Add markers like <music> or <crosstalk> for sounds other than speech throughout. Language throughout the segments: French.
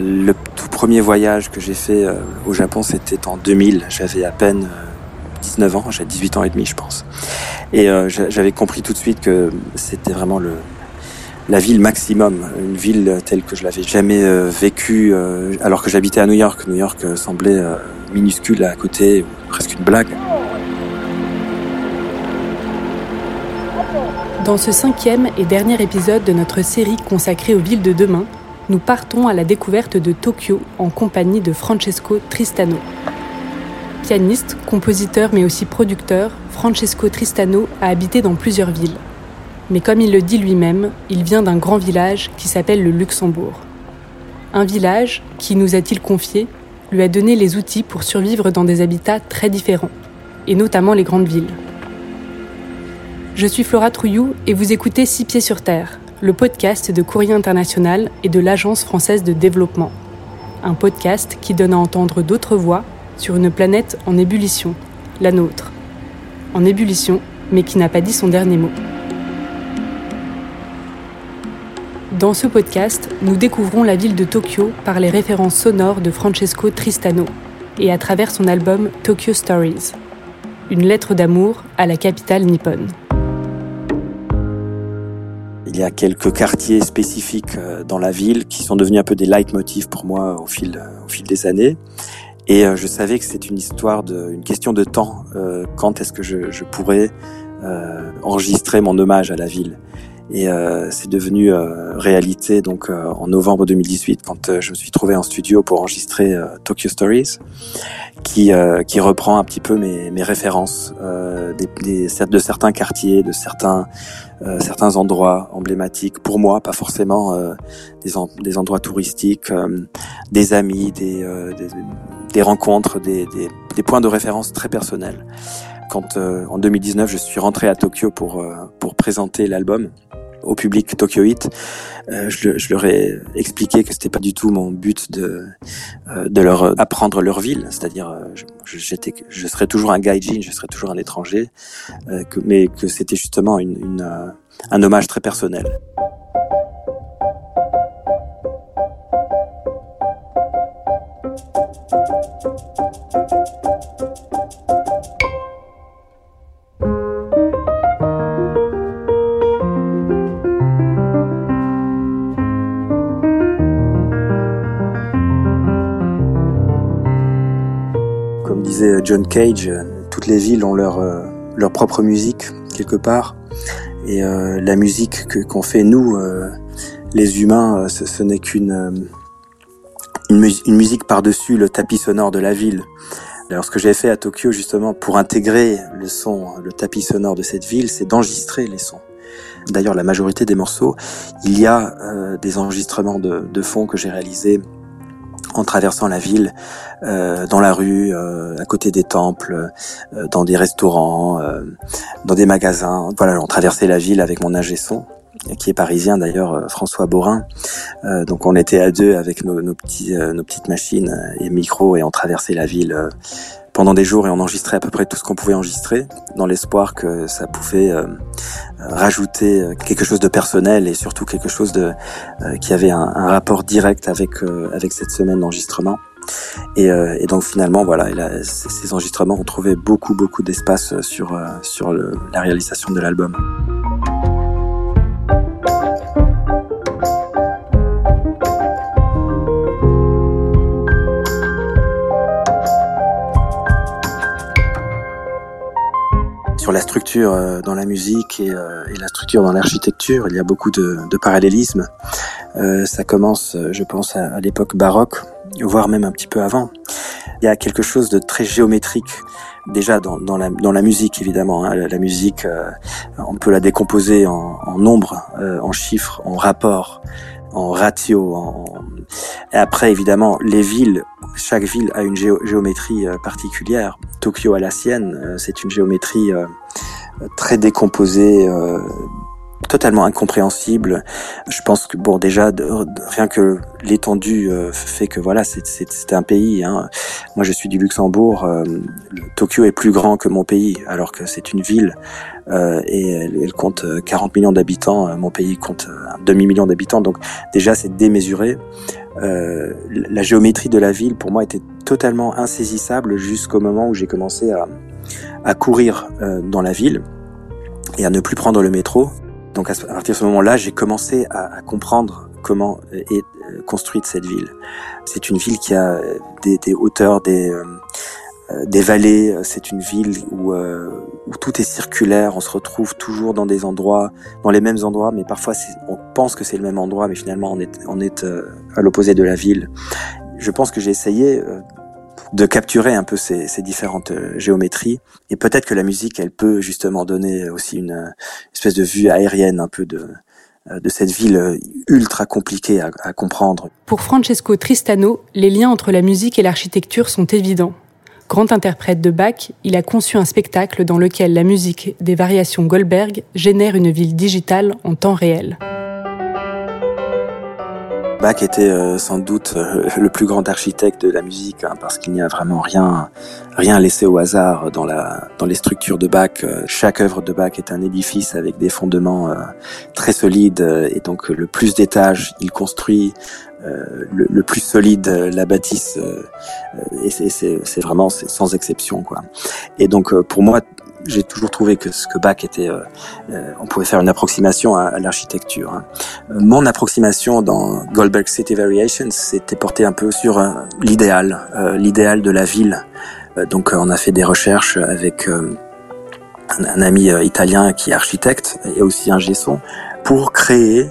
le tout premier voyage que j'ai fait au Japon, c'était en 2000. J'avais à peine 19 ans, j'avais 18 ans et demi, je pense. Et j'avais compris tout de suite que c'était vraiment la ville maximum, une ville telle que je l'avais jamais euh, vécue euh, alors que j'habitais à New York. New York euh, semblait minuscule à côté, presque une blague. Dans ce cinquième et dernier épisode de notre série consacrée aux villes de demain, nous partons à la découverte de Tokyo en compagnie de Francesco Tristano. Pianiste, compositeur mais aussi producteur, Francesco Tristano a habité dans plusieurs villes. Mais comme il le dit lui-même, il vient d'un grand village qui s'appelle le Luxembourg. Un village qui, nous a-t-il confié, lui a donné les outils pour survivre dans des habitats très différents, et notamment les grandes villes. Je suis Flora Trouillou et vous écoutez Six Pieds sur Terre, le podcast de Courrier International et de l'Agence française de développement. Un podcast qui donne à entendre d'autres voix sur une planète en ébullition, la nôtre. En ébullition, mais qui n'a pas dit son dernier mot. Dans ce podcast, nous découvrons la ville de Tokyo par les références sonores de Francesco Tristano et à travers son album Tokyo Stories, une lettre d'amour à la capitale nippone. Il y a quelques quartiers spécifiques euh, dans la ville qui sont devenus un peu des leitmotifs pour moi au fil, au fil des années. Et euh, je savais que c'est une histoire de, une question de temps. Euh, quand est-ce que je pourrais enregistrer mon hommage à la ville et euh, c'est devenu euh, réalité donc euh, en novembre 2018 quand je me suis trouvé en studio pour enregistrer Tokyo Stories, qui qui reprend un petit peu mes, mes références des, des, de certains quartiers, de certains certains endroits emblématiques pour moi, pas forcément des, des endroits touristiques, des amis, des, des, des rencontres, des, des points de référence très personnels quand en 2019 je suis rentré à Tokyo pour pour présenter l'album au public Tokyo Hit, euh, je, je, leur ai expliqué que c'était pas du tout mon but de euh, de leur apprendre leur ville, c'est-à-dire euh, j'étais, je serais toujours un gaijin, je serais toujours un étranger, que, mais que c'était justement une, une, un hommage très personnel. John Cage, euh, toutes les villes ont leur, euh, leur propre musique quelque part. Et euh, la musique que qu'on fait nous, les humains, ce, n'est qu'une une, musique par-dessus le tapis sonore de la ville. Alors ce que j'ai fait à Tokyo justement pour intégrer le son, le tapis sonore de cette ville, c'est d'enregistrer les sons. D'ailleurs, la majorité des morceaux, il y a des enregistrements de, de fond que j'ai réalisés en traversant la ville, euh, dans la rue, euh, à côté des temples, euh, dans des restaurants, dans des magasins. Voilà, on traversait la ville avec mon ingé son qui est parisien d'ailleurs, François Borin. donc on était à deux avec nos, nos petits, nos petites machines et micros et on traversait la ville pendant des jours et on enregistrait à peu près tout ce qu'on pouvait enregistrer dans l'espoir que ça pouvait euh, rajouter euh, quelque chose de personnel et surtout quelque chose de euh, qui avait un, un, rapport direct avec avec cette semaine d'enregistrement. Et, et, donc finalement, voilà, ces, ces, enregistrements ont trouvé beaucoup beaucoup d'espace sur sur le, la réalisation de l'album. Structure euh, dans la musique euh, et, la structure dans l'architecture. Il y a beaucoup de, de parallélismes. Euh, ça commence, je pense, à, l'époque baroque, voire même un petit peu avant. Il y a quelque chose de très géométrique déjà dans, dans, la, dans la musique évidemment. Hein. La, musique, on peut la décomposer en, en nombres, en chiffres, en rapports, en ratio. En... Et après, évidemment, les villes, chaque ville a une géométrie particulière. Tokyo à la sienne. Euh, c'est une géométrie euh, très décomposée, euh, totalement incompréhensible. Je pense que bon déjà rien que l'étendue fait que voilà c'est un pays. Hein. Moi je suis du Luxembourg. Tokyo est plus grand que mon pays alors que c'est une ville et elle, compte 40 millions d'habitants. Mon pays compte un demi million d'habitants donc déjà c'est démesuré. Euh, la géométrie de la ville pour moi était totalement insaisissable jusqu'au moment où j'ai commencé à, à courir euh, dans la ville et à ne plus prendre le métro. Donc à partir de ce moment-là, j'ai commencé à, à, comprendre comment est euh, construite cette ville. C'est une ville qui a des, des hauteurs, des, euh, des vallées. C'est une ville où, euh, où, tout est circulaire. On se retrouve toujours dans des endroits, dans les mêmes endroits, mais parfois on pense que c'est le même endroit, mais finalement on est, on est euh, à l'opposé de la ville. Je pense que j'ai essayé de capturer un peu ces, ces différentes géométries. Et peut-être que la musique, elle peut justement donner aussi une espèce de vue aérienne un peu de, de cette ville ultra compliquée à, à comprendre. Pour Francesco Tristano, les liens entre la musique et l'architecture sont évidents. Grand interprète de Bach, il a conçu un spectacle dans lequel la musique des variations Goldberg génère une ville digitale en temps réel. Bach était euh, sans doute euh, <laughs> le plus grand architecte de la musique hein, parce qu'il n'y a vraiment rien rien laissé au hasard dans les structures de Bach. Euh, chaque œuvre de Bach est un édifice avec des fondements très solides et donc le plus d'étages il construit, le, le, plus solide la bâtisse et c'est vraiment sans exception quoi. Et donc pour moi j'ai toujours trouvé que ce que Bach était, euh, euh, on pouvait faire une approximation à, à l'architecture. Hein. Mon approximation dans Goldberg City Variations, c'était porté un peu sur euh, l'idéal, l'idéal de la ville. donc on a fait des recherches avec un, un, ami italien qui est architecte et aussi un gesson pour créer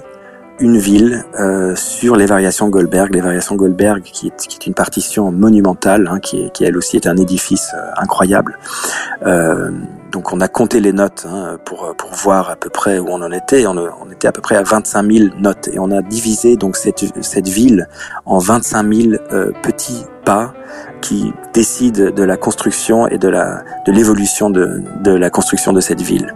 une ville euh, sur les variations Goldberg, les variations Goldberg qui est, qui est une partition monumentale, hein, qui, est, qui elle aussi est un édifice euh, incroyable. Euh, donc on a compté les notes hein, pour, pour voir à peu près où on en était. On, on, était à peu près à 25 000 notes et on a divisé donc cette, cette ville en 25 000 euh, petits pas qui décident de la construction et de de l'évolution de, de la construction de cette ville.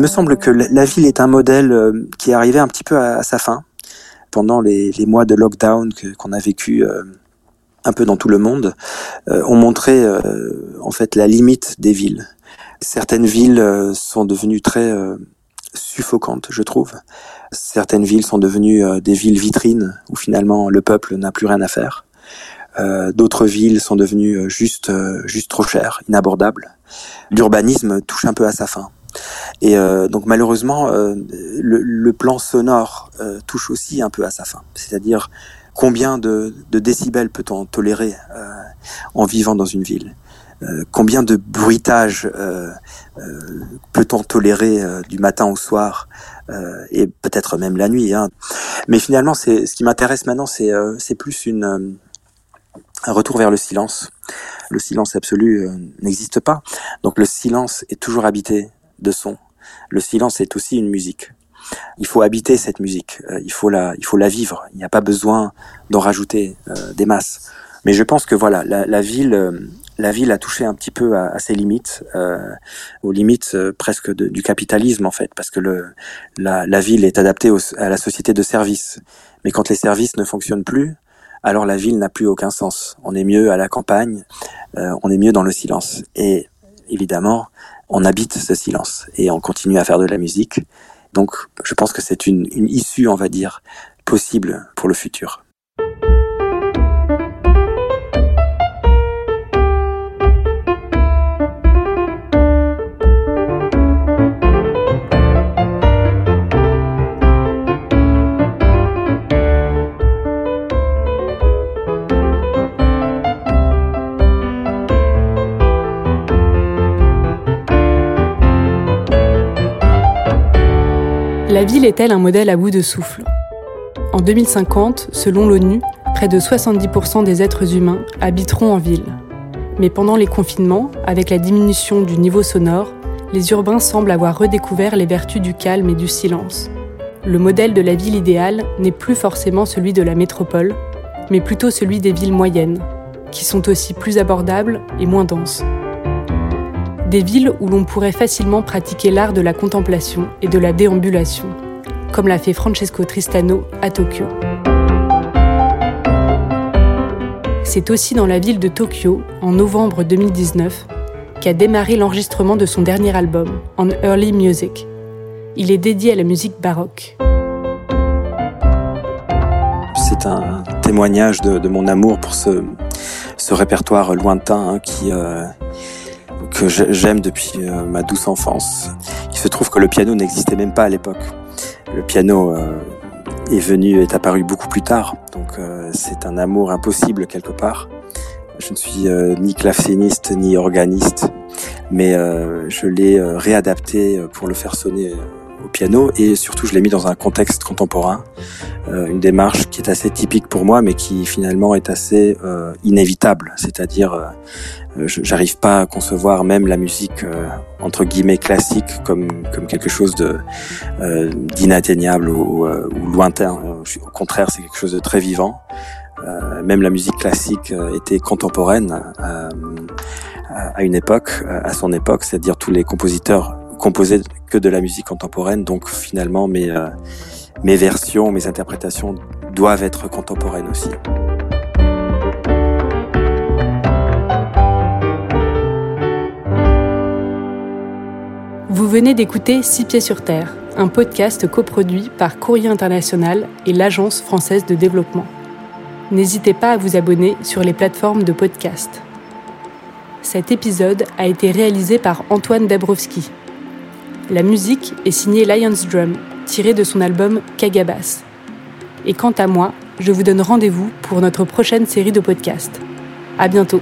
Me semble que la ville est un modèle euh, qui est arrivé un petit peu à, sa fin pendant les, mois de lockdown qu'on a vécu euh, un peu dans tout le monde. Euh, ont montré en fait la limite des villes. Certaines villes sont devenues très suffocantes, je trouve. Certaines villes sont devenues des villes vitrines où finalement le peuple n'a plus rien à faire. Euh, D'autres villes sont devenues juste, juste trop chères, inabordables. L'urbanisme touche un peu à sa fin. Et euh, donc malheureusement, euh, le, le, plan sonore euh, touche aussi un peu à sa fin. C'est-à-dire combien de, de décibels peut-on tolérer euh, en vivant dans une ville? Euh, Combien de bruitage euh, peut-on tolérer du matin au soir et peut-être même la nuit hein. Mais finalement, c'est ce qui m'intéresse maintenant, c'est plus une un retour vers le silence. Le silence absolu n'existe pas. Donc le silence est toujours habité de son. Le silence est aussi une musique. Il faut habiter cette musique, euh, il faut la, il faut la vivre. Il n'y a pas besoin d'en rajouter euh, des masses. Mais je pense que voilà, la, la ville, euh, la ville a touché un petit peu à, à ses limites, euh, aux limites euh, presque de, du capitalisme en fait, parce que le, la, la ville est adaptée à la société de services. Mais quand les services ne fonctionnent plus, alors la ville n'a plus aucun sens. On est mieux à la campagne, on est mieux dans le silence. Et évidemment, on habite ce silence et on continue à faire de la musique. Donc je pense que c'est une, une issue, on va dire, possible pour le futur. Ville est-elle un modèle à bout de souffle? En 2050, selon l'ONU, près de 70% des êtres humains habiteront en ville. Mais pendant les confinements, avec la diminution du niveau sonore, les urbains semblent avoir redécouvert les vertus du calme et du silence. Le modèle de la ville idéale n'est plus forcément celui de la métropole, mais plutôt celui des villes moyennes, qui sont aussi plus abordables et moins denses. Des villes où l'on pourrait facilement pratiquer l'art de la contemplation et de la déambulation, comme l'a fait Francesco Tristano à Tokyo. C'est aussi dans la ville de Tokyo, en novembre 2019, qu'a démarré l'enregistrement de son dernier album, En Early Music. Il est dédié à la musique baroque. C'est un témoignage de, mon amour pour ce, répertoire lointain hein, qui, euh, que j'aime depuis euh, ma douce enfance. Il se trouve que le piano n'existait même pas à l'époque. Le piano euh, est venu, est apparu beaucoup plus tard, donc c'est un amour impossible quelque part. Je ne suis ni claveciniste ni organiste, mais je l'ai réadapté pour le faire sonner au piano et surtout je l'ai mis dans un contexte contemporain, euh, une démarche qui est assez typique pour moi mais qui finalement est assez euh, inévitable, c'est-à-dire euh, j'arrive pas à concevoir même la musique entre guillemets classique comme comme quelque chose d'inatteignable ou, lointain. Au contraire, c'est quelque chose de très vivant. même la musique classique était contemporaine à une époque, à son époque, c'est-à-dire tous les compositeurs composer que de la musique contemporaine, donc finalement mes, euh, mes versions, mes interprétations doivent être contemporaines aussi. Vous venez d'écouter Six Pieds sur Terre, un podcast coproduit par Courrier International et l'Agence française de développement. N'hésitez pas à vous abonner sur les plateformes de podcast. Cet épisode a été réalisé par Antoine Dabrowski. La musique est signée Lions Drum, tirée de son album Kagabas. Et quant à moi, je vous donne rendez-vous pour notre prochaine série de podcasts. À bientôt!